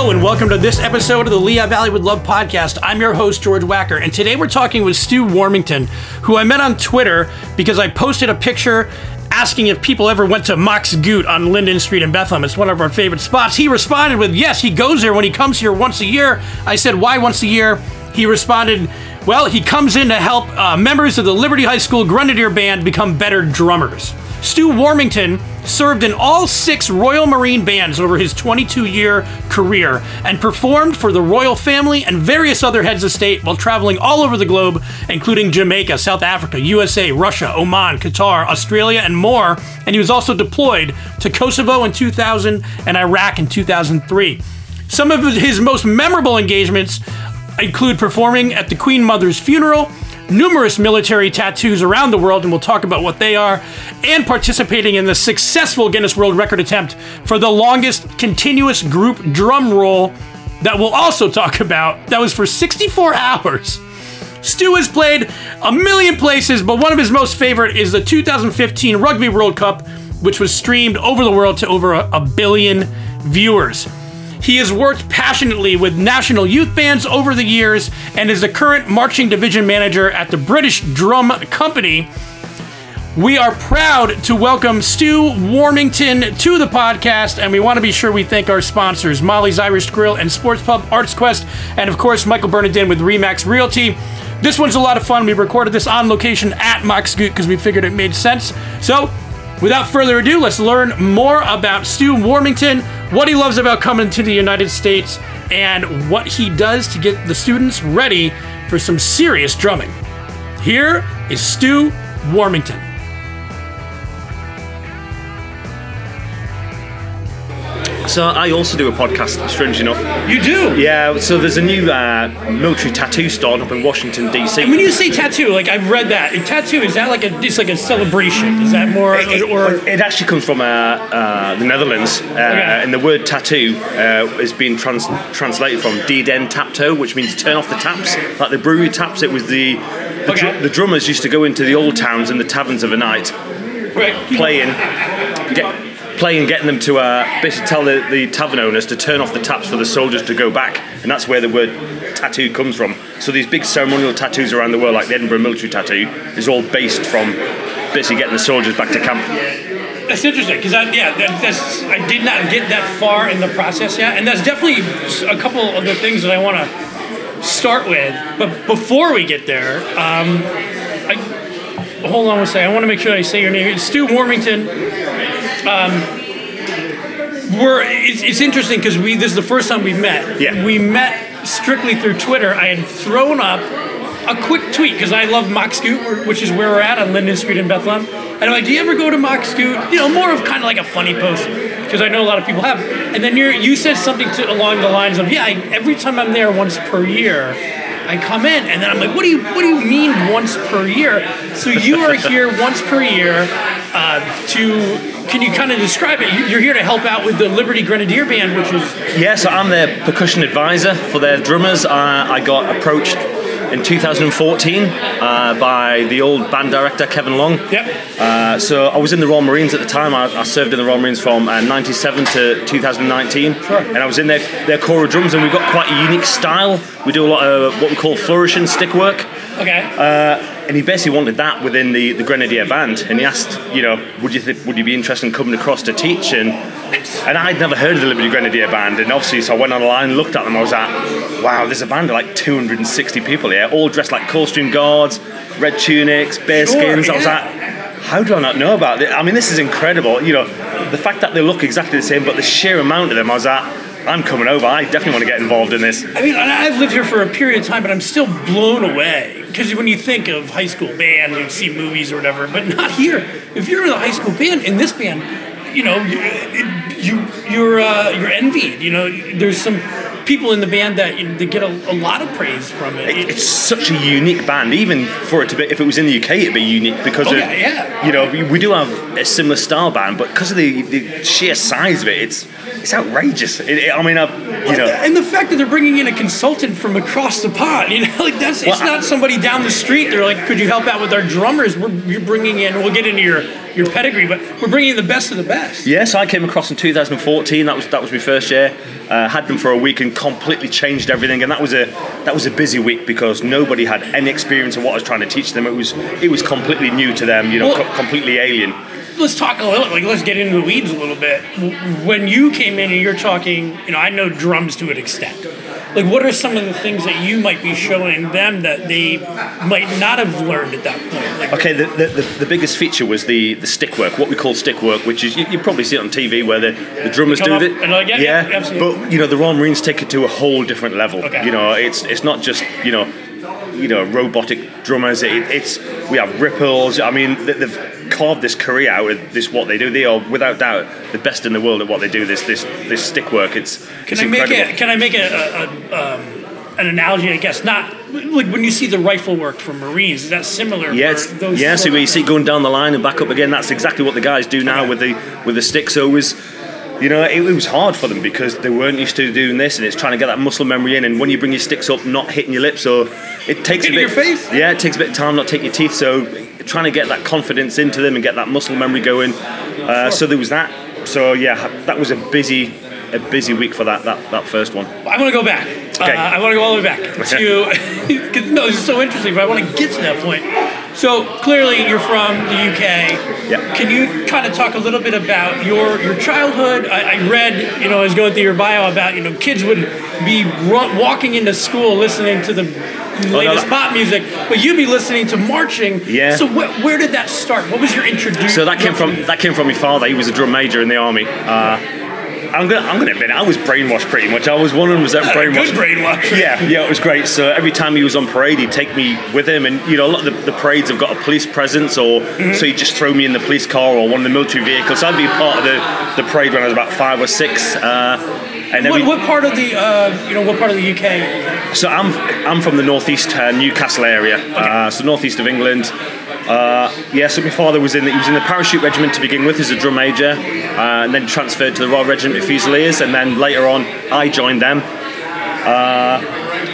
Hello, and welcome to this episode of the Lehigh Valley with Love podcast. I'm your host, George Wacker, and today we're talking with Stu Warmington, who I met on Twitter because I posted a picture asking if people ever went to Mox Goot on Linden Street in Bethlehem. It's one of our favorite spots. He responded with, Yes, he goes there when he comes here once a year. I said, Why once a year? He responded, Well, he comes in to help uh, members of the Liberty High School Grenadier Band become better drummers. Stu Warmington served in all six Royal Marine bands over his 22 year career and performed for the royal family and various other heads of state while traveling all over the globe, including Jamaica, South Africa, USA, Russia, Oman, Qatar, Australia, and more. And he was also deployed to Kosovo in 2000 and Iraq in 2003. Some of his most memorable engagements include performing at the Queen Mother's funeral numerous military tattoos around the world, and we'll talk about what they are, and participating in the successful Guinness World Record attempt for the longest continuous group drum roll that we'll also talk about. That was for 64 hours. Stu has played a million places, but one of his most favorite is the 2015 Rugby World Cup, which was streamed over the world to over a, a billion viewers. He has worked passionately with national youth bands over the years and is the current marching division manager at the British Drum Company. We are proud to welcome Stu Warmington to the podcast, and we want to be sure we thank our sponsors Molly's Irish Grill and Sports Pub ArtsQuest, and of course, Michael Bernardin with Remax Realty. This one's a lot of fun. We recorded this on location at Mox Goot because we figured it made sense. So, without further ado, let's learn more about Stu Warmington, what he loves about coming to the United States, and what he does to get the students ready for some serious drumming. Here is Stu Warmington. So I also do a podcast, strange enough. You do? Yeah, so there's a new uh, military tattoo store up in Washington D.C. And when you say tattoo, like I've read that a tattoo is that like a it's like a celebration? Is that more it, or it actually comes from uh, uh, the Netherlands, uh, Okay. and the word tattoo uh, is being trans- translated from "den tapto," which means turn off the taps, like the brewery taps. It was the the, dr- the drummers used to go into the old towns and the taverns of a night, right? playing, get, playing, getting them to uh, basically tell the, the tavern owners to turn off the taps for the soldiers to go back, and that's where the word tattoo comes from. So these big ceremonial tattoos around the world, like the Edinburgh military tattoo, is all based from basically getting the soldiers back to camp. That's interesting because I, yeah, that, that's I did not get that far in the process yet, and that's definitely a couple of the things that I want to start with. But before we get there, um, I, hold on one second. I want to make sure I say your name. It's Stu Warmington. Um, we're it's, it's interesting because we this is the first time we met. Yeah. We met strictly through Twitter. I had thrown up a quick tweet because I love Mox Scoot, which is where we're at on Linden Street in Bethlehem. And I'm like, do you ever go to Mox Scoot? You know, more of kind of like a funny post because I know a lot of people have. And then you you said something to, along the lines of, yeah, I, every time I'm there once per year. I come in and then I'm like, what do you what do you mean once per year? So you are here once per year uh, to can you kind of describe it? You- You're here to help out with the Liberty Grenadier Band, which is Yeah, so I'm their percussion advisor for their drummers. Uh, I got approached in 2014 uh, by the old band director Kevin Long. Yep. Uh, so I was in the Royal Marines at the time. I, I served in the Royal Marines from uh, 97 to 2019. Sure. And I was in their, their of drums, and we've got quite a unique style. We do a lot of what we call flourishing stick work. okay. And he basically wanted that within the, the Grenadier band. And he asked, you know, would you th- would you be interested in coming across to teach? And and I'd never heard of the Liberty Grenadier band. And obviously, so I went online, looked at them. I was like, wow, there's a band of like 260 people here, all dressed like Coldstream Guards, red tunics, bear Sure, skins. I was yeah. like, how do I not know about it? I mean, this is incredible. You know, the fact that they look exactly the same, but the sheer amount of them, I was like, I'm coming over. I definitely want to get involved in this. I mean, I've lived here for a period of time, but I'm still blown away. Because when you think of high school band, you see movies or whatever, but not here. If you're in a high school band, in this band, you know, you, you you're uh, you're envied. You know, there's some people in the band that you know, they get a, a lot of praise from it. It- it's such a unique band. Even for it to be, if it was in the UK, it'd be unique because Oh, of, yeah, yeah. you know, we, do have a similar style band, but because of the, the sheer size of it, it's it's outrageous. It, it- I mean, I, you know, and the fact that they're bringing in a consultant from across the pond, you know, like that's it's Well, I- not somebody down the street. They're like, "Could you help out with our drummers?" We're you're bringing in. We'll get into your your pedigree, but we're bringing the best of the best. Yes, I came across in 2014. That was that was my first year. Uh, had them for a week and completely changed everything. And that was a that was a busy week because nobody had any experience of what I was trying to teach them. It was it was completely new to them. You know, Well- co- completely alien. Let's talk a little. Like, let's get into the weeds a little bit. When you came in and you're talking, you know, I know drums to an extent. Like, what are some of the things that you might be showing them that they might not have learned at that point? Like, Okay, the, the, the, biggest feature was the, the stick work, what we call stick work, which is you, you probably see it on TV where the, the drummers do it. and like, yeah, yeah, absolutely. but you know the Royal Marines take it to a whole different level. Okay. You know, it's it's not just you know you know robotic drummers. It, it's we have ripples. I mean, they, they've carved this career out of this what they do. They are without doubt the best in the world at what they do. This this this stick work. It's Can it's I make incredible. it? Can I make a, a, a um, an analogy? I guess not. Like when you see the rifle work from Marines, is that similar? Yeah, it's, those yeah. So we of- see going down the line and back up again. That's exactly what the guys do now Okay. with the with the stick. So it was, you know, it, it was hard for them because they weren't used to doing this, and it's trying to get that muscle memory in. And when you bring your sticks up, not hitting your lips, so it takes Hitting a bit. your face? Yeah, it takes a bit of time not to hit your teeth. So trying to get that confidence into them and get that muscle memory going. Uh, So there was that. So yeah, that was a busy a busy week for that that, that first one. I want to go back. Okay. Uh, I want to go all the way back to. no, it's so interesting, but I want to get to that point. So clearly, you're from the UK. Yeah. Can you kind of talk a little bit about your your childhood? I, I read, you know, I was going through your bio about you know kids would be run, walking into school listening to the latest that- pop music, but you'd be listening to marching. Yeah. So wh- where did that start? What was your introduction? So that came from that came from my father. He was a drum major in the army. Uh, I'm gonna I'm gonna admit I was brainwashed pretty much. I was 100 percent a brainwashed. good brainwash. Yeah, yeah, it was great. So every time he was on parade, he'd take me with him, and you know, a lot of the, the parades have got a police presence, or Mm-hmm. so he'd just throw me in the police car or one of the military vehicles. So I'd be part of the, the parade when I was about five or six. Uh, and then What, we- what part of the uh, you know what part of the UK? so I'm I'm from the northeast uh, Newcastle area, uh, so northeast of England. Uh, yeah, so my father was in the, he was in the parachute regiment to begin with as a drum major, uh, and then transferred to the Royal Regiment of Fusiliers, and then later on I joined them. Uh,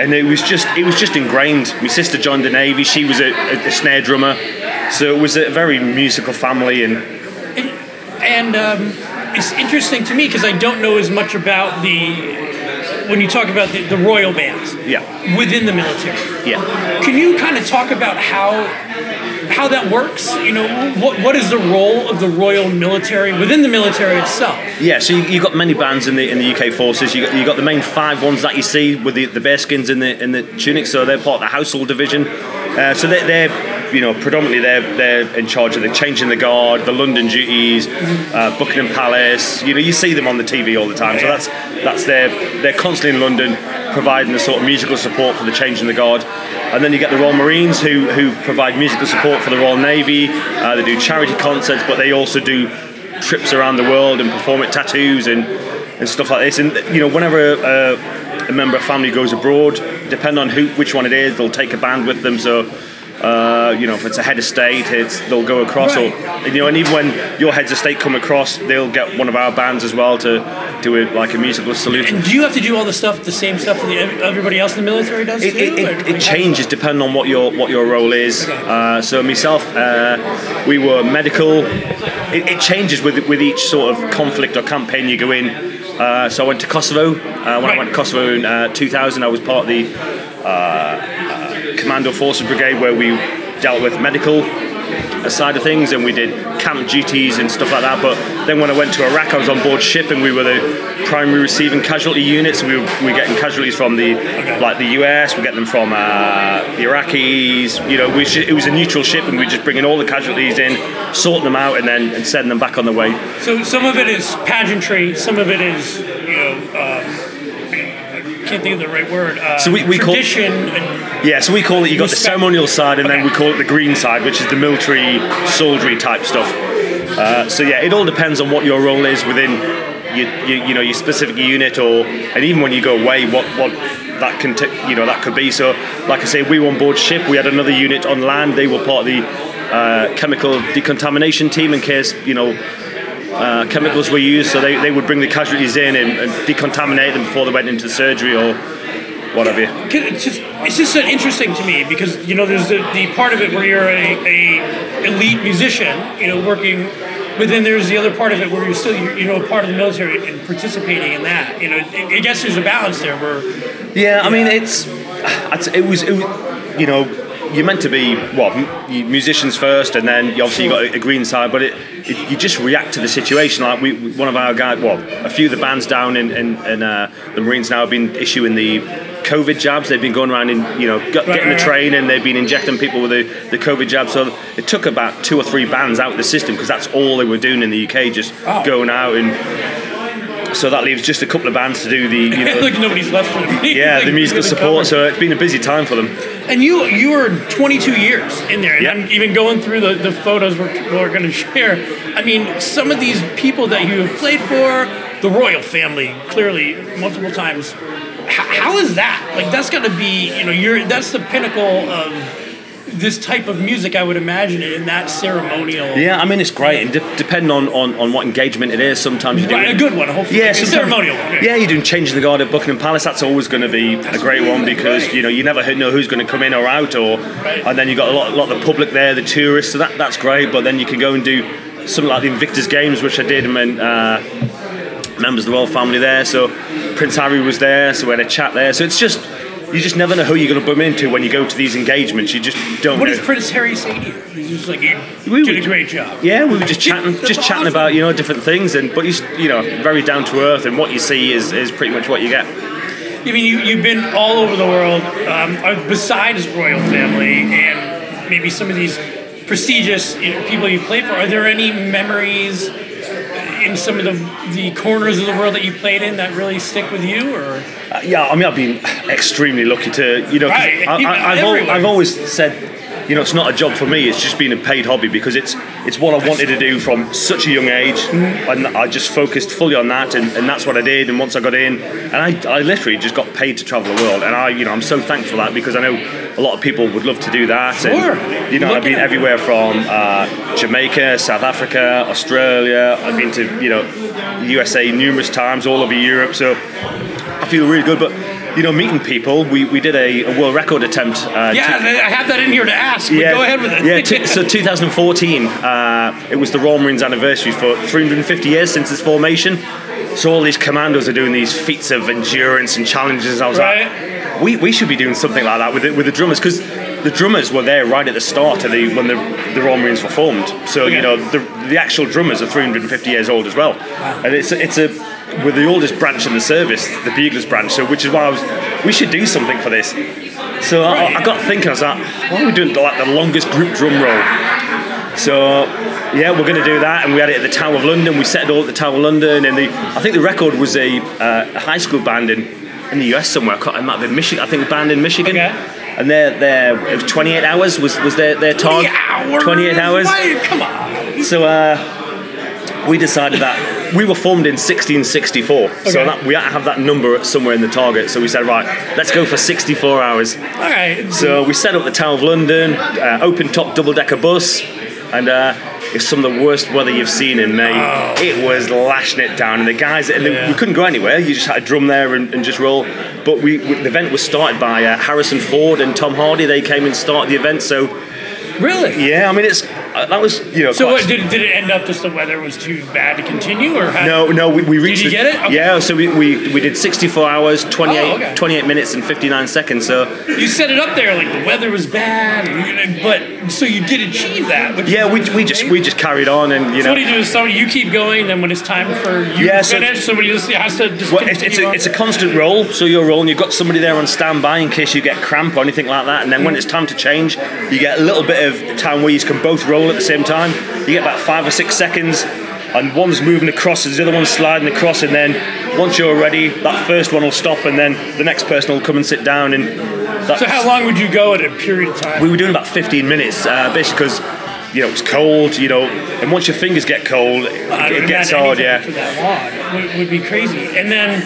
and it was just it was just ingrained. My sister joined the navy; she was a, a, a snare drummer, so it was a very musical family. And And um, it's interesting to me because I don't know as much about the when you talk about the, the royal bands yeah, within the military. yeah. Can you kind of talk about how how that works? You know, what what is the role of the royal military within the military itself? Yeah, so you, you got many bands in the in the UK forces. You got, you got the main five ones that you see with the, the bearskins in the in the tunic. So they're part of the household division. Uh, so they're, they're you know predominantly they're they're in charge of the changing the guard, the London duties, uh, Buckingham Palace. You know you see them on the TV all the time. So that's that's their they're constantly in London providing the sort of musical support for the changing the guard. And then you get the Royal Marines who who provide musical support for the Royal Navy. Uh, they do charity concerts, but they also do trips around the world and perform at tattoos and, and stuff like this. And you know, whenever a, a member of family goes abroad, depending on who which one it is, they'll take a band with them. So. Uh, you know, if it's a head of state, it's they'll go across, Right. or and, you know, and even when your heads of state come across, they'll get one of our bands as well to do it like a musical salute. And do you have to do all the stuff, the same stuff that everybody else in the military does It, too? it, it, changes depending on what your what your role is. Uh, so myself, uh, we were medical. It, it changes with with each sort of conflict or campaign you go in. Uh, so I went to Kosovo. Uh, when I went to Kosovo in uh, 2000, I was part of the Commando Forces Brigade where we dealt with medical side of things and we did camp duties and stuff like that. But then when I went to Iraq I was on board ship and we were the primary receiving casualty units. We were, we were getting casualties from the like the US we get them from uh, the Iraqis you know we sh- it was a neutral ship and we were just bringing all the casualties in sorting them out and then and send them back on the way. So some of it is pageantry, some of it is, you know, um, can't think of the right word. Uh, So we- we call- tradition. and- yeah so we call it you got the ceremonial side and then we call it the green side which is the military soldiery type stuff uh, so yeah it all depends on what your role is within your, your, you know your specific unit or and even when you go away what what that can t- you know that could be so like I say we were on board ship we had another unit on land they were part of the uh, chemical decontamination team in case you know uh, chemicals were used so they, they would bring the casualties in and, and decontaminate them before they went into surgery or what have you. It's just it's just interesting to me because you know there's the, the part of it where you're a, a elite musician, you know, working. But then there's the other part of it where you're still, you're, know, part of the military and participating in that. You know, I I guess there's a balance there where Yeah, I mean it's it's- it was, it was you know you're meant to be what musicians first, and then you obviously you've got a green side, but it, it you just react to the situation. Like we, one of our guys, well, a few of the bands down in in, in uh, the Marines now have been issuing the. COVID jabs. They've been going around in, you know, get, getting the right, train and they've been injecting people with the, the COVID jab. So it took about two or three bands out of the system because that's all they were doing in the UK, just Oh. going out. And so that leaves just a couple of bands to do the, you know, like nobody's left for me. yeah, Like, the musical really support. So it's been a busy time for them. And you you were 22 years in there, and Yeah. I'm even going through the, the photos we're, we're going to share. I mean, some of these people that you have played for, the royal family, clearly multiple times. How, how is that? Like that's got to be you know you're that's the pinnacle of this type of music. I would imagine in that ceremonial. Yeah, I mean it's great, and de- depending on, on, on what engagement it is, sometimes you do Right, a good one, hopefully. Yeah, a ceremonial one. Yeah, you're doing changing the guard at Buckingham Palace. That's always going to be a great one because right. you know you never know who's going to come in or out, or Right. and then you've got a lot, a lot of the public there, the tourists. So that that's great. But then you can go and do something like the Invictus Games, which I did, and then, uh, members of the royal family there. So Prince Harry was there, so we had a chat there. So it's just you just never know who you're going to bump into when you go to these engagements. You just don't What know. does Prince Harry say to you? He's just like, you We did a great job. Yeah, we were just chatting, just chatting about you know different things, and but he's you know very down to earth, and what you see is, is pretty much what you get. I mean, you, you've been all over the world, um, uh, besides royal family and maybe some of these prestigious you know, people you play for. Are there any memories in some of the, the corners of the world that you played in that really stick with you? Or Uh, yeah, I mean I've been extremely lucky to you know, Right, I, I, I've, al- I've always said you know it's not a job for me. It's just been a paid hobby because it's it's what I wanted to do from such a young age, and I just focused fully on that, and, and that's what I did. And once I got in, and I, I literally just got paid to travel the world, and I you know I'm so thankful for that because I know a lot of people would love to do that. Sure. And, you know I've been everywhere from uh, Jamaica, South Africa, Australia. I've been to you know USA numerous times, all over Europe. So I feel really good, but you know, meeting people, we, we did a, a world record attempt. Uh, yeah, I have that in here to ask. But go ahead with it. yeah, t- so 2014, uh, it was the Royal Marines anniversary for 350 years since its formation. So all these commandos are doing these feats of endurance and challenges. I was Right. like, we, we should be doing something like that with the, with the drummers because the drummers were there right at the start of the when the, the Royal Marines were formed. So you know the, the actual drummers are 350 years old as well, and it's it's a we're the oldest branch in the service, the Buglers branch. So which is why I was we should do something for this. So I, I got thinking, I was like, why are we doing like the longest group drum roll? So yeah, we're going to do that, and we had it at the Tower of London. We set it all at the Tower of London, and the I think the record was a, uh, a high school band in, in the US somewhere. I can't- It might have been Michigan. I think a band in Michigan. Okay. And their their it was 28 hours was was their their target. 28 hours. Why- Come on. So uh, we decided that we were formed in 1664. Okay. So that, we had to have that number somewhere in the target. So we said, right, let's go for 64 hours. All right. So we set up the Tower of London, uh, open top double decker bus, and uh, it's some of the worst weather you've seen in May. It was lashing it down, and the guys, and Oh. Yeah. we couldn't go anywhere. You just had to drum there and, and just roll. But we, we- the event was started by uh, Harrison Ford and Tom Hardy. They came and started the event. So really? yeah, I mean it's Uh, that was you know. So what, did, did it end up just the weather was too bad to continue, or how, No, no, we, we reached. Did you the- get it? Okay. Yeah, so we, we, we did 64 hours, 28, Oh, okay. 28 minutes, and 59 seconds. So you set it up there like the weather was bad, but so you did achieve that. Yeah, we, we just we just carried on, and you So know. what do you do? Is somebody you keep going, then when it's time for you Yeah, to so- finish, somebody just has to just Well, it's, it's, a, it's a constant roll, so you're rolling. You've got somebody there on standby in case you get cramp or anything like that. And then when it's time to change, you get a little bit of time where you can both roll at the same time. You get about five or six seconds, and one's moving across the other one's sliding across. And then once you're ready, that first one will stop, and then the next person will come and sit down. And that's, so how long would you go at a period of time? we were doing about 15 minutes, uh, basically because you know it's cold, you know, and once your fingers get cold, it, it gets hard. Yeah. For that long would, would be crazy. And then,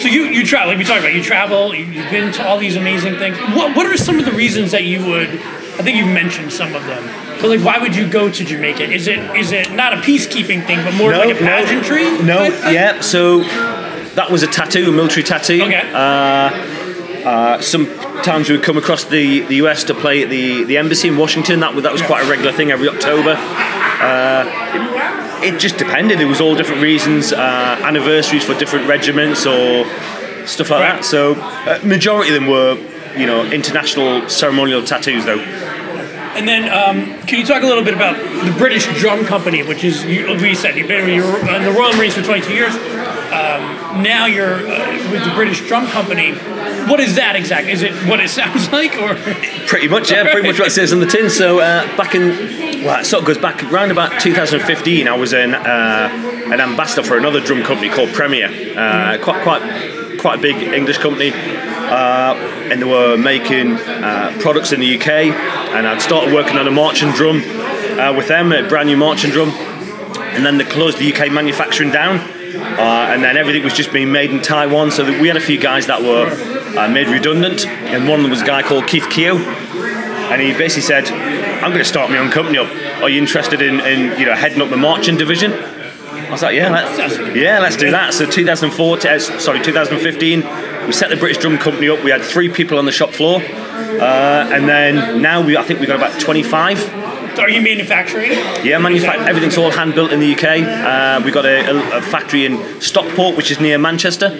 so you you travel. Like we talked about, you travel. you- You've been to all these amazing things. What what are some of the reasons that you would? I think you've mentioned some of them. But like, why would you go to Jamaica? Is it is it not a peacekeeping thing, but more like a pageantry? No, thing? yeah. So that was a tattoo, a military tattoo. Okay. Uh, Uh, sometimes we would come across the, the US to play at the, the embassy in Washington. That, was- that was quite a regular thing every October. Uh, it, it just depended. It was all different reasons, uh, anniversaries for different regiments or stuff like that. So, uh, majority of them were, you know, international ceremonial tattoos, though. And then, um, can you talk a little bit about the British Drum Company, which is, you, we said, you've been you the Royal Marines for 22 years. Um, now you're uh, with the British Drum Company. What is that exactly? Is it what it sounds like, or Pretty much, yeah, pretty much what it says on the tin. So uh, back in, well, it sort of goes back around about 2015. I was an uh, an ambassador for another drum company called Premier, uh, quite quite quite a big English company, uh, and they were making uh, products in the UK. And I'd started working on a marching drum uh, with them, a brand new marching drum, and then they closed the UK manufacturing down. Uh, and then everything was just being made in Taiwan. So we had a few guys that were uh, made redundant, and one of them was a guy called Keith Keogh, and he basically said, "I'm going to start my own company up. Are you interested in, in you know heading up the marching division?" I was like, "Yeah, let's, yeah, let's do that." So 2014, uh, sorry, 2015, we set the British Drum Company up. We had three people on the shop floor, uh, and then now we I think we've got about 25. are you manufacturing? Yeah, manufa- everything's all hand built in the UK. Uh, we've got a, a, a factory in Stockport, which is near Manchester.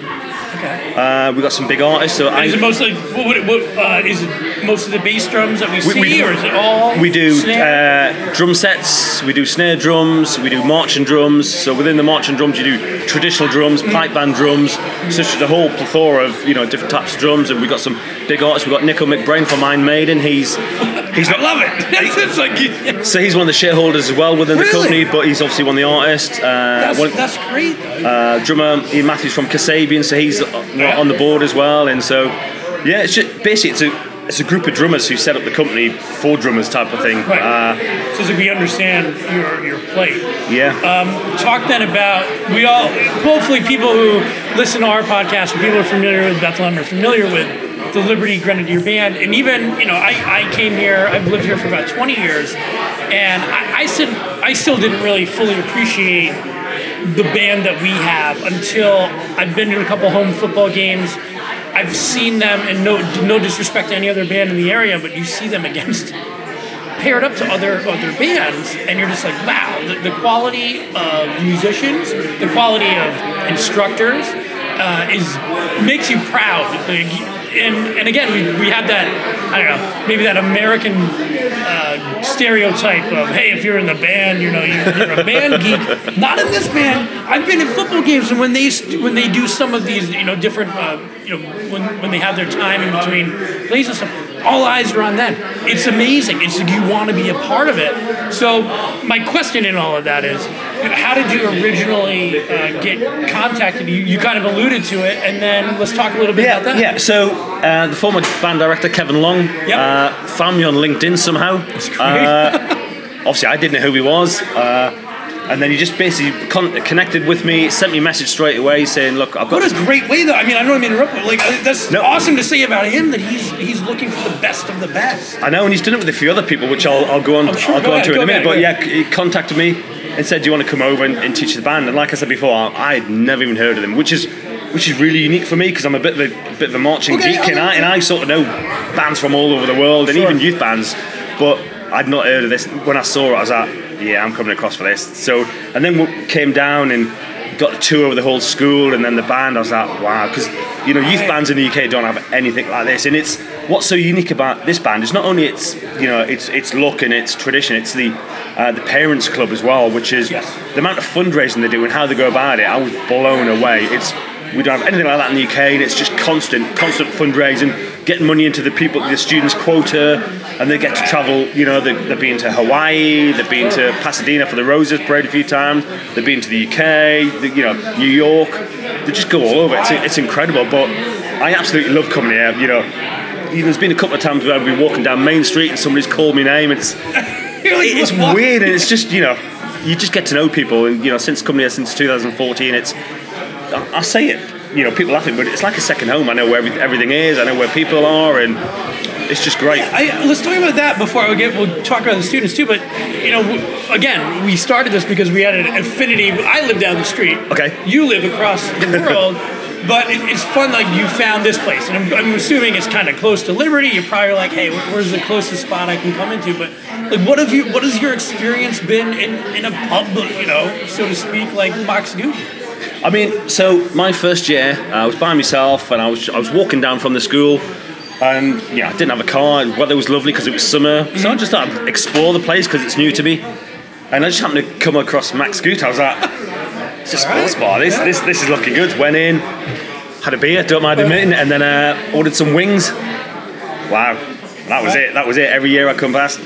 Okay. Uh, we've got some big artists. So I, Is it mostly what, it- what uh, is it most of the bass drums that we, We- see, we or is it all? we do uh, drum sets, we do snare drums, we do marching drums. So within the marching drums, you do traditional drums, pipe band drums, such as a whole plethora of you know different types of drums. And we've got some big artists. We've got Nicko McBrain from Iron Maiden. He's he's I not love it. it's like so he's one of the shareholders as well within the company, but he's obviously one of the artists. Uh, that's, one- that's great. Though. uh, drummer Ian Matthews from Kasabian, so he's uh, on the board as well. And so, yeah, it's just basically it's a it's a group of drummers who set up the company for drummers type of thing. Right. Uh, so that we understand your your plate. yeah. talk then about we all hopefully people who listen to our podcast and people who are familiar with Bethlehem are familiar with the Liberty Grenadier Band. And even you know I, I came here I've lived here for about 20 years. And I, I still I still didn't really fully appreciate the band that we have until I've been to a couple home football games. I've seen them and no no disrespect to any other band in the area but you see them against paired up to other other bands, and you're just like, wow, the, the quality of musicians, the quality of instructors, uh, is makes you proud. Like, and and again, we, we had that I don't know, maybe that American uh, stereotype of hey, if you're in the band, you know, you're, you're a band geek. Not in this band. I've been in football games, and when they when they do some of these, you know, different, uh, you know, when when they have their time in between plays and stuff all eyes are on them. It's amazing. It's like you want to be a part of it. So my question in all of that is, how did you originally uh, get contacted? You, you kind of alluded to it, and then let's talk a little bit about Yeah, that. yeah. So uh, the former band director Kevin Long Yep. uh, found me on LinkedIn somehow. great. Uh, obviously, I didn't know who he was, uh, and then he just basically con- connected with me, sent me a message straight away saying, "Look, I've got What a great way, though. I mean, I don't mean to interrupt, but like uh, that's No. awesome to say about him that he's he's looking for the best of the best. I know, and he's done it with a few other people, which I'll, I'll go on. Sure, I'll go go, on to in a minute. ahead, but yeah, he contacted me and said, "Do you want to come over and, and teach the band?" And like I said before, I, I had never even heard of them, which is which is really unique for me because I'm a bit of a, a bit of a marching Okay, geek, and I and I sort of know bands from all over the world and even youth bands, but I'd not heard of this. When I saw it, I was like, "Yeah, I'm coming across for this." So and then we came down and got a tour of the whole school and then the band. I was like, "Wow," because you know youth bands in the UK don't have anything like this, and it's what's so unique about this band is not only its you know its its look and its tradition, it's the uh, the parents club as well, which is Yes. the amount of fundraising they do and how they go about it. I was blown away. It's we don't have anything like that in the UK, and it's just constant, constant fundraising, getting money into the people, the students' quota, and they get to travel. You know, they, they've been to Hawaii, they've been to Pasadena for the Roses Parade a few times, they've been to the UK, the, you know, New York. They just go all over. It's, it's incredible, but I absolutely love coming here. You know, there's been a couple of times where I've been walking down Main Street and somebody's called me name. It's it's weird and it's just you know you just get to know people and you know since coming here since 2014 it's I, I say it you know people laughing, but it's like a second home I know where everything is I know where people are and it's just great I, let's talk about that before we get. We'll talk about the students too. But you know, again, we started this because we had an affinity. I live down the street. Okay. You live across the world. But it, it's fun, like you found this place, and I'm, I'm assuming it's kind of close to Liberty. You're probably like, hey, where's the closest spot I can come into? But like, what have you? What has your experience been in, in a pub, you know, so to speak, like Mox Goody? I mean, so my first year, uh, I was by myself, and I was I was walking down from the school, and yeah, I didn't have a car. And the weather was lovely because it was summer, so I just thought I'd explore the place because it's new to me. And I just happened to come across Max Scoot. I was like, it's a sports bar. This this this is looking good. Went in, had a beer, don't mind admitting, and then uh, ordered some wings. Wow, that was it. That was it. Every year I come past.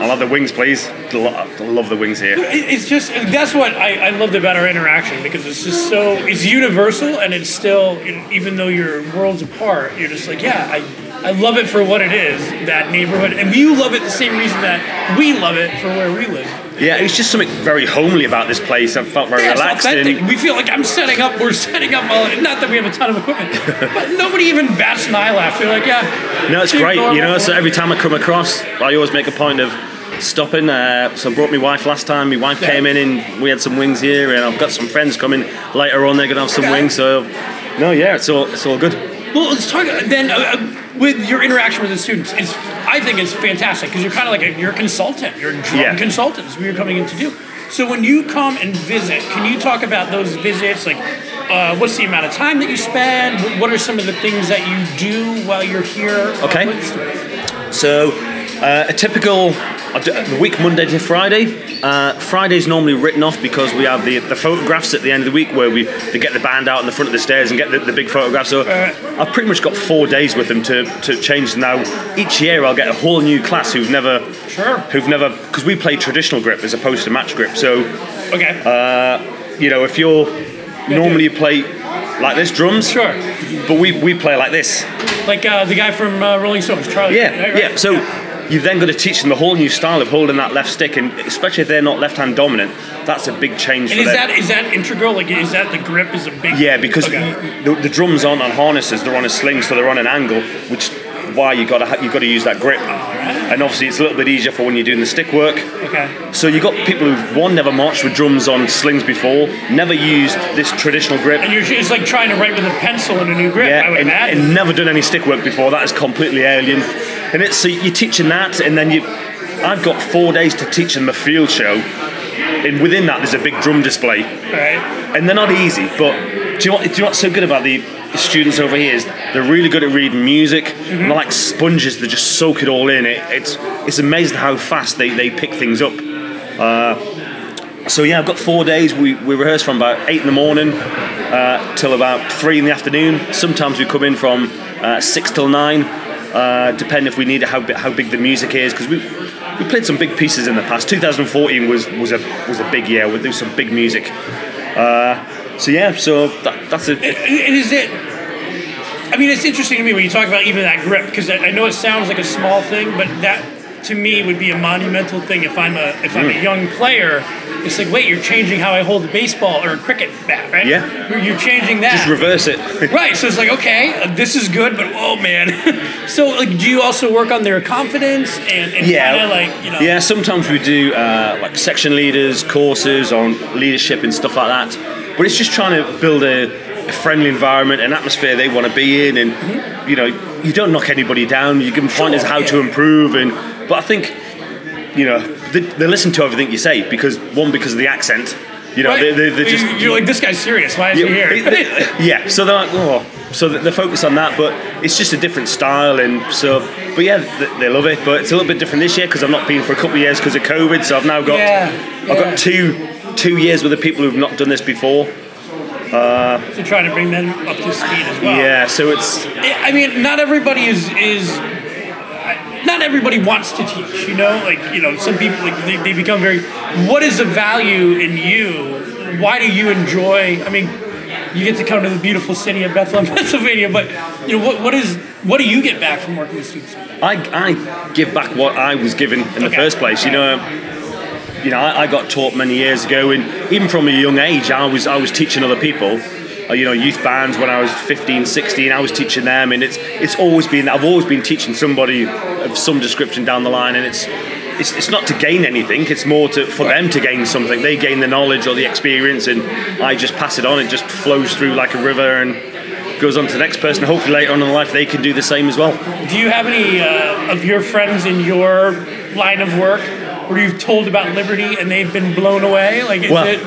I'll have the wings, please. Lo- Love the wings here. It's just that's what I, I loved about our interaction because it's just so it's universal and it's still even though you're worlds apart, you're just like yeah I I love it for what it is that neighborhood and you love it the same reason that we love it for where we live. Yeah, it's just something very homely about this place. I felt very Yeah, relaxed. authentic. and- We feel like I'm setting up. We're setting up. All, not that we have a ton of equipment, but nobody even bats an eyelash. They're like, yeah. No, it's great. You know, so every time I come across, I always make a point of stopping. Uh, so I brought my wife last time. My wife Yeah. came in and we had some wings here, and I've got some friends coming later on. They're gonna have some Okay. wings. So, no, yeah, it's all it's all good. Well, let's talk then uh, uh, with your interaction with the students. Is I think it's fantastic because you're kind of like a, you're a consultant. You're a drum Yeah. consultant. Is what you're coming in to do. So when you come and visit, can you talk about those visits? Like, uh, what's the amount of time that you spend? What- are some of the things that you do while you're here? Okay. So, uh, a typical I the week Monday to Friday. Uh, Friday's normally written off because we have the, the photographs at the end of the week where we they get the band out in the front of the stairs and get the, the big photographs. So I've pretty much got four days with them to, to change now. Each year I'll get a whole new class who've never Sure. who've never because we play traditional grip as opposed to match grip. So Okay. Uh, you know if you're normally you play like this drums, sure. but we, we play like this. Like uh, the guy from uh, Rolling Stones, Charlie. Yeah, right, right. yeah. So you've then got to teach them the whole new style of holding that left stick, and especially if they're not left-hand dominant, that's a big change And is them. that is that integral? Like, is that the grip is a big? yeah, because Okay. the, the drums aren't on harnesses; they're on a sling, so they're on an angle, which why you got to you got to use that grip. And obviously, it's a little bit easier for when you're doing the stick work. Okay. So you got people who've one never marched with drums on slings before, never used this traditional grip. And you're it's like trying to write with a pencil in a new grip. I would and, imagine. and never done any stick work before. That is completely alien. And it's so you're teaching that, and then you. I've got four days to teach them a field show, and within that there's a big drum display, right. and they're not easy. But do you know what, do you know what's so good about the students over here is they're really good at reading music. And they're like sponges; they just soak it all in. It, it's it's amazing how fast they, they pick things up. Uh, so yeah, I've got four days. We, we rehearse from about eight in the morning uh, till about three in the afternoon. Sometimes we come in from uh, six till nine, uh, depending if we need how bi- how big the music is because we we played some big pieces in the past. 2014 was was a was a big year. we was some big music. Uh, so yeah, so that, that's it. And is it? I mean, it's interesting to me when you talk about even that grip because I know it sounds like a small thing, but that to me would be a monumental thing if I'm a if I'm Mm. a young player. It's like, wait, you're changing how I hold a baseball or a cricket bat, right? Yeah. You're, changing that. Just reverse it. Right, so it's like okay, uh, this is good, but oh man. so like, do you also work on their confidence and, and yeah, like you know? yeah. Sometimes we do uh, like section leaders courses on leadership and stuff like that. But it's just trying to build a, a friendly environment, an atmosphere they want to be in, and you know, you don't knock anybody down. You give them pointers Sure, how to improve, and but I think you know they, they listen to everything you say because one because of the accent. You know, they, they, they just you're like this guy's serious. Why is he here? yeah, so they're like, oh, so they focus on that, but it's just a different style, and so, but yeah, they, they love it. But it's a little bit different this year because I've not been for a couple of years because of COVID. So I've now got, Yeah, I've got two two years with the people who've not done this before. Uh, so trying to bring them up to speed as well. Yeah, so it's I mean, not everybody is is. Not everybody wants to teach, you know. Like you know, some people like they, they become very. What is the value in you? Why do you enjoy? I mean, you get to come to the beautiful city of Bethlehem, Pennsylvania, but you know what? What is what do you get back from working with students? I, I give back what I was given in the Okay. first place. You know, you know, I, I got taught many years ago, and even from a young age, I was I was teaching other people. Uh, you know, youth bands when I was 15, 16, I was teaching them, and it's it's always been I've always been teaching somebody of some description down the line, and it's. It's, it's not to gain anything. It's more to for them to gain something. They gain the knowledge or the experience, and I just pass it on. It just flows through like a river, and goes on to the next person. Hopefully later on in life they can do the same as well. Do you have any uh, of your friends in your line of work where you've told about Liberty and they've been blown away? Like, is Well, it?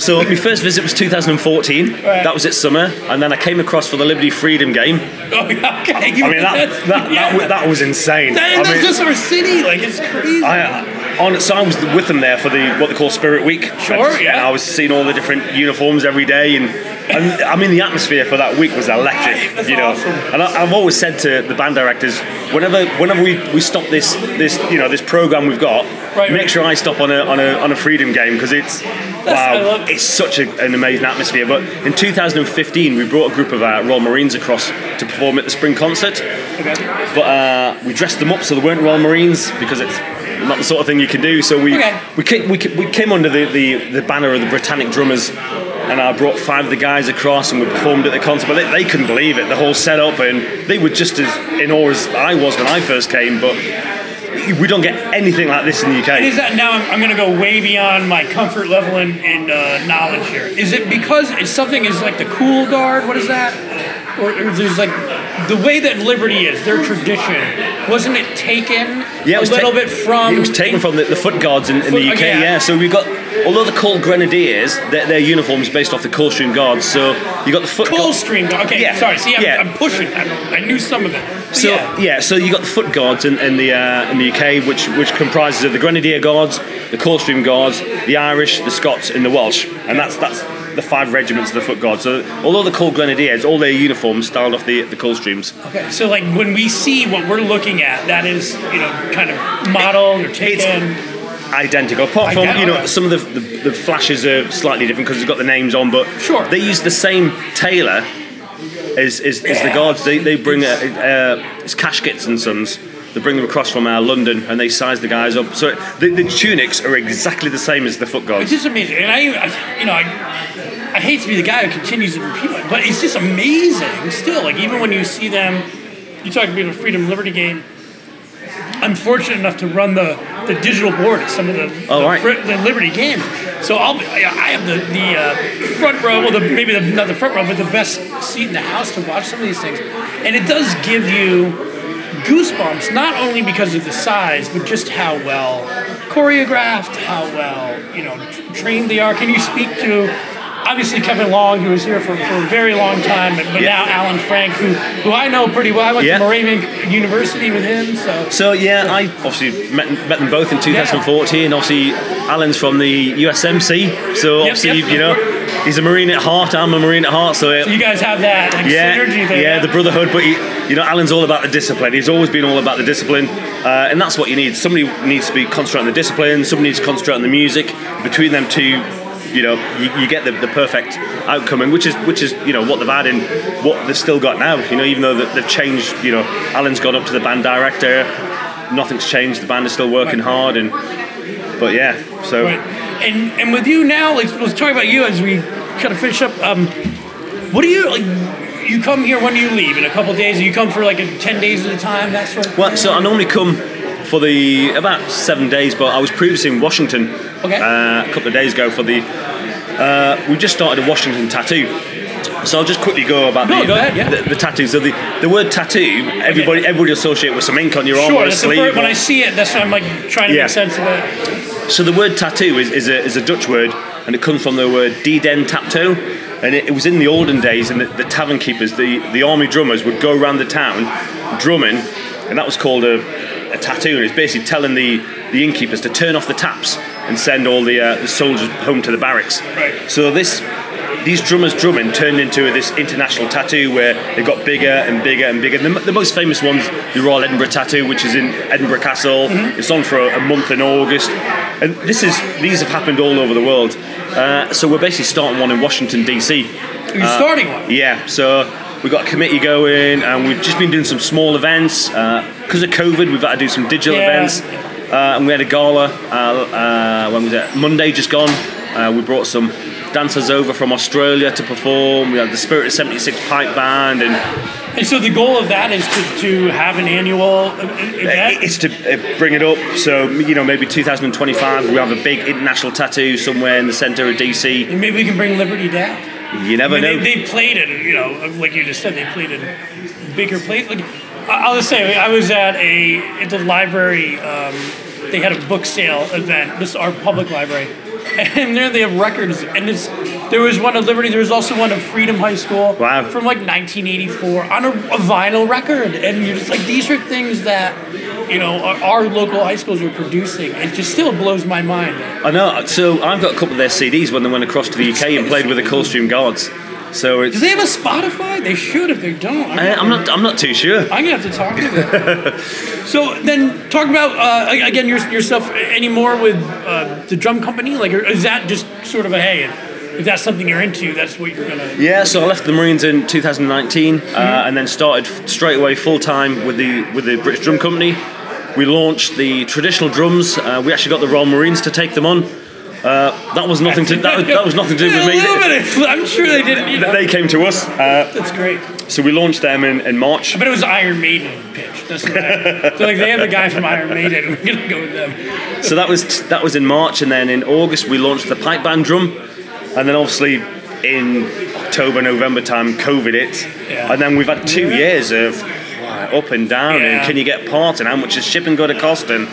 So my first visit was 2014. Right. That was at summer, and then I came across for the Liberty Freedom game. Oh, okay. I mean that that, yeah. that, that was insane. That- I that's mean, just our city. Like, it's crazy. I, on so I was with them there for the what they call Spirit Week. Sure, and, yeah. and I was seeing all the different uniforms every day, and, and I mean the atmosphere for that week was electric. That's you know, awesome. and I, I've always said to the band directors, whenever whenever we, we stop this this you know this program we've got, Right, make right. sure I stop on a on a on a freedom game because it's wow, it's such a, an amazing atmosphere. But in 2015, we brought a group of uh, Royal Marines across to perform at the spring concert. Okay. But uh, we dressed them up so they weren't Royal Marines because it's not the sort of thing you can do. So we Okay. we, came, we, we came under the, the, the banner of the Britannic Drummers, and I brought five of the guys across, and we performed at the concert. But they, they couldn't believe it, the whole setup, and they were just as in awe as I was when I first came. But we don't get anything like this in the UK. Is that now? I'm, I'm going to go way beyond my comfort level and, and uh, knowledge here. Is it because it's something is like the cool guard? What is that? Or, or there's like the way that Liberty is their tradition. Wasn't it taken Yeah, it was a little ta- bit from? It was taken from the, the foot guards in, in Foot- the UK. okay, yeah. Yeah. So we've got, although they're called grenadiers, their, their uniforms based off the Coldstream Guards. So you got the foot guards. Coldstream. Guard. Okay, Yeah, sorry. See, I'm, yeah. I'm pushing. I, I knew some of it. So yeah. yeah. so you got the foot guards in, in the uh, in the UK, which which comprises of the Grenadier Guards, the Coldstream Guards, the Irish, the Scots, and the Welsh, and that's that's the five regiments of the foot guards. So although they're called Grenadiers, all their uniforms styled off the the Coldstreams. Okay, so like when we see what we're looking at, that is you know kind of modeled or taken. Identical, apart from you know okay. some of the, the, the flashes are slightly different because they've got the names on, but Sure. they use the same tailor as, as, as the guards. They, they bring uh, uh, it's Cashkits and Sons. They bring them across from uh, London and they size the guys up. So the, the tunics are exactly the same as the foot It's guards. just amazing, and I, I you know, I, I hate to be the guy who continues to repeat it, but it's just amazing. Still, like even when you see them, you talk about the Freedom Liberty game. I'm fortunate enough to run the, the digital board at some of the Oh, the, right. The Liberty games. So I'll be, I I have the the uh, front row, well, the, maybe the, not the front row, but the best seat in the house to watch some of these things, and it does give you goosebumps, not only because of the size, but just how well choreographed, how well you know trained they are. Can you speak to? Obviously, Kevin Long, who was here for, for a very long time, but, but Yeah. now Alan Frank, who who I know pretty well. I went Yeah. to Moravian University with him, so So yeah, I obviously met, met them both in 2014. And Obviously, Alan's from the USMC, so obviously yep, you know he's a Marine at heart. I'm a Marine at heart, so. you guys have that like, yeah, synergy there. yeah, the brotherhood. But he, you know, Alan's all about the discipline. He's always been all about the discipline, uh, and that's what you need. Somebody needs to be concentrate on the discipline. Somebody needs to concentrate on the music. Between them two, you know, you, you get the, the perfect outcome, and which is which is you know what they've had and what they've still got now. You know, even though they've changed. You know, Alan's gone up to the band director. Nothing's changed. The band is still working Right. hard, and but yeah. So Right. And and with you now, like let's talk about you as we kind of finish up. Um, what do you like? You come here when do you leave in a couple days? You come for like a, ten days at a time, that sort of. Well, thing? so I normally come for the about seven days, but I was previously in Washington Okay. uh, a couple of days ago for the. Uh, we just started a Washington tattoo. So I'll just quickly go about No, the, go ahead, yeah. the, the tattoo. So the, the word tattoo, everybody everybody associate with some ink on your arm Sure, or a sleeve. when I see it, that's I'm like trying to Yeah. make sense of it. So the word tattoo is, is, a, is a Dutch word, and it comes from the word "den tapto," and it, it was in the olden days, and the, the tavern keepers, the, the army drummers, would go around the town drumming, and that was called a, a tattoo. And it's basically telling the, the innkeepers to turn off the taps and send all the, uh, the soldiers home to the barracks. Right. So this these drummers drumming turned into this international tattoo where they got bigger and bigger and bigger. The, the most famous one's the Royal Edinburgh Tattoo, which is in Edinburgh Castle. It's on for a, a month in August, and this is these have happened all over the world. Uh, so we're basically starting one in Washington DC. You're starting one. Yeah, so we've got a committee going, and we've just been doing some small events. Because of COVID, we've had to do some digital Yeah. events. Uh, and we had a gala, uh, uh, when was it? Monday just gone. Uh, we brought some dancers over from Australia to perform. We had the Spirit of 76 pipe band, and And so the goal of that is to, to have an annual event. it's to uh, bring it up. So, you know, maybe 2025, we have a big international tattoo somewhere in the centre of DC. And maybe we can bring Liberty down. You never I mean, know. they, they played in, you know, like you just said, they played in bigger places. Like, I'll just say, I was at a at the library. Um, they had a book sale event. This is our public library, and there they have records. And it's there was one at Liberty. There was also one at Freedom High School. Wow. From like 1984 on a, a vinyl record, and you're just like, these are things that. You know, our, our local high schools are producing. It just still blows my mind. I know. So I've got a couple of their CDs when they went across to the UK and played with the Coldstream Guards. So it's. Do they have a Spotify? They should if they don't. I, I'm not. I'm not too sure. I'm gonna have to talk to them. so then, talk about uh, again your, yourself anymore with uh, the drum company. Like, is that just sort of a hey, if, that's something you're into, that's what you're gonna. Yeah, so I left the Marines in 2019, uh, and then started straight away full time with the with the British Drum Company. We launched the traditional drums. Uh, we actually got the Royal Marines to take them on. Uh, that was nothing to that was, that was nothing to do with me. of- I'm sure they didn't. You know, They came to us, uh, that's great. so we launched them in, in March. But it was Iron Maiden pitch. That's what I, so like they have the guy from Iron Maiden. We're gonna go with them. So that was that was in March, and then in August we launched the pipe band drum, and then obviously in October November time COVID hit, Yeah. and then we've had two years of up and down, Yeah. and can you get parts, and how much is shipping going to cost, and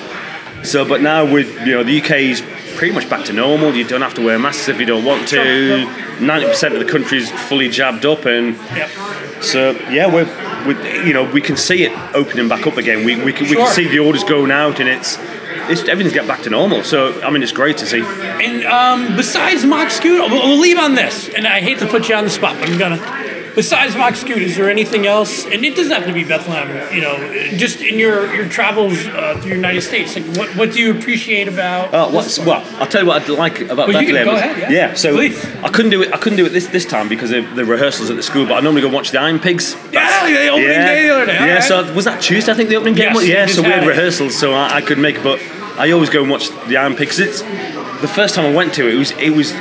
so but now with you know the UK's pretty much back to normal. You don't have to wear masks if you don't want to. Ninety percent of the country's fully jabbed up, and Yep. so yeah, we're, we you know we can see it opening back up again. We we can, we can see the orders going out, and it's everything's get back to normal. So I mean, it's great to see. And um, besides Scoot, we'll, we'll leave on this. And I hate to put you on the spot, but I'm gonna. Besides Mock Scoot, is there anything else? And it doesn't have to be Bethlehem. You know, just in your your travels uh, through the United States, like what what do you appreciate about? What's, well, I'll tell you what I'd like about Well, you can Bethlehem. go is- ahead, yeah. yeah. so Please. I couldn't do it. I couldn't do it this this time because of the rehearsals at the school. But I normally go watch the Iron Pigs. Yeah, the opening day the other day. Yeah, alright. so was that Tuesday? I think the opening game. Yes, was? Yeah, so we had had it. rehearsals, so I, I could make. But I always go and watch the Iron Pigs. It's the first time I went to it. It was it was.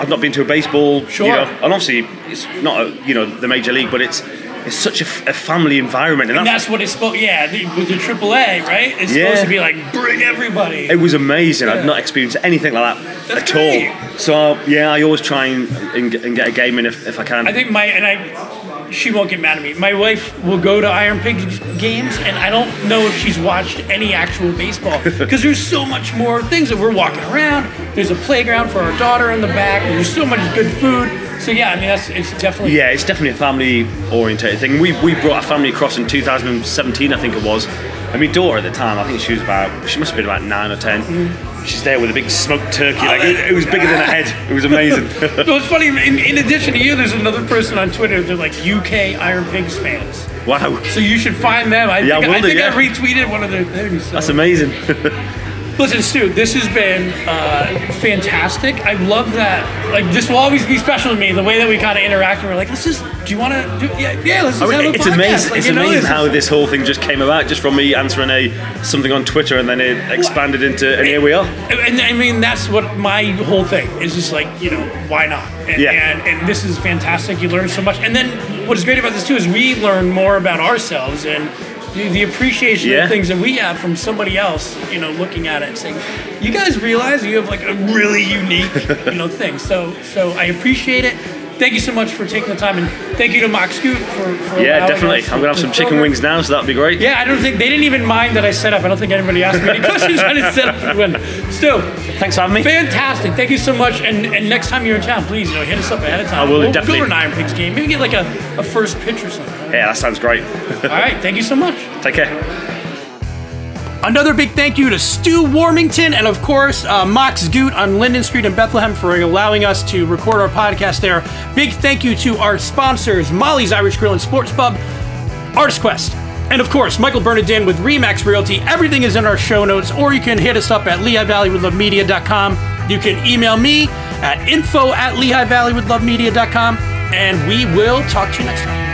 I've not been to a baseball, Sure. you know, and obviously it's not a, you know the major league, but it's it's such a, f- a family environment, and, And that's, that's what it's supposed. Yeah, the, with the AAA, right? It's Yeah. supposed to be like bring everybody. It was amazing. Yeah. I've not experienced anything like that That's at great. all. So yeah, I always try and, and, get- and get a game in if, if I can. I think my and I she won't get mad at me. My wife will go to Iron Pig games, and I don't know if she's watched any actual baseball because there's so much more things that we're walking around. There's a playground for our daughter in the back. There's so much good food. So yeah, I mean that's it's definitely yeah, it's definitely a family orientated thing. We, we brought our family across in 2017, I think it was. And my daughter at the time, I think she was about, she must have been about nine or 10. Mm. She's there with a big smoked turkey. Like, it, it was bigger than her head. It was amazing. So it's funny. In, in addition to you, there's another person on Twitter. They're like UK Iron Pigs fans. wow. So you should find them. I Yeah, think, I will I, do, think I retweeted one of their things. So. That's amazing. Listen, Stu, this has been uh, fantastic. I love that. Like, this will always be special to me. The way that we kind of interact, and we're like, let's just. Do you want to do? Yeah, yeah. Let's just I mean, have a it's podcast. amazing. Like, it's you know, amazing this how is- this whole thing just came about, just from me answering a something on Twitter, and then it expanded into, and here we are. And I mean, that's what my whole thing is. Just like you know, why not? And, Yeah. and and this is fantastic. You learn so much. And then what is great about this too is we learn more about ourselves and. The, the appreciation Yeah. of things that we have from somebody else, you know, looking at it and saying, "You guys realize you have like a really unique, you know, thing." So, so I appreciate it. Thank you so much for taking the time, and thank you to Mock Scoot for, for Yeah, definitely. I'm gonna have some chicken wings now, so that'd be great. Yeah, I don't think they didn't even mind that I set up. I don't think anybody asked me any questions. I set up when. Stu, Thanks for having me. fantastic. Thank you so much. And and next time you're in town, please, you know, hit us up ahead of time. I will, we'll definitely. Go to an Iron Pigs game. Maybe get like a, a first pitch or something. Yeah, that sounds great. All right. Thank you so much. Take care. Another big thank you to Stu Warmington and, of course, uh, Mox Goot on Linden Street in Bethlehem for allowing us to record our podcast there. Big thank you to our sponsors, Molly's Irish Grill and Sports Pub, ArtsQuest, and, of course, Michael Bernardin with Remax Realty. Everything is in our show notes, or you can hit us up at LehighValleyWithLoveMedia.com. You can email me at info at LehighValleyWithLoveMedia.com, and we will talk to you next time.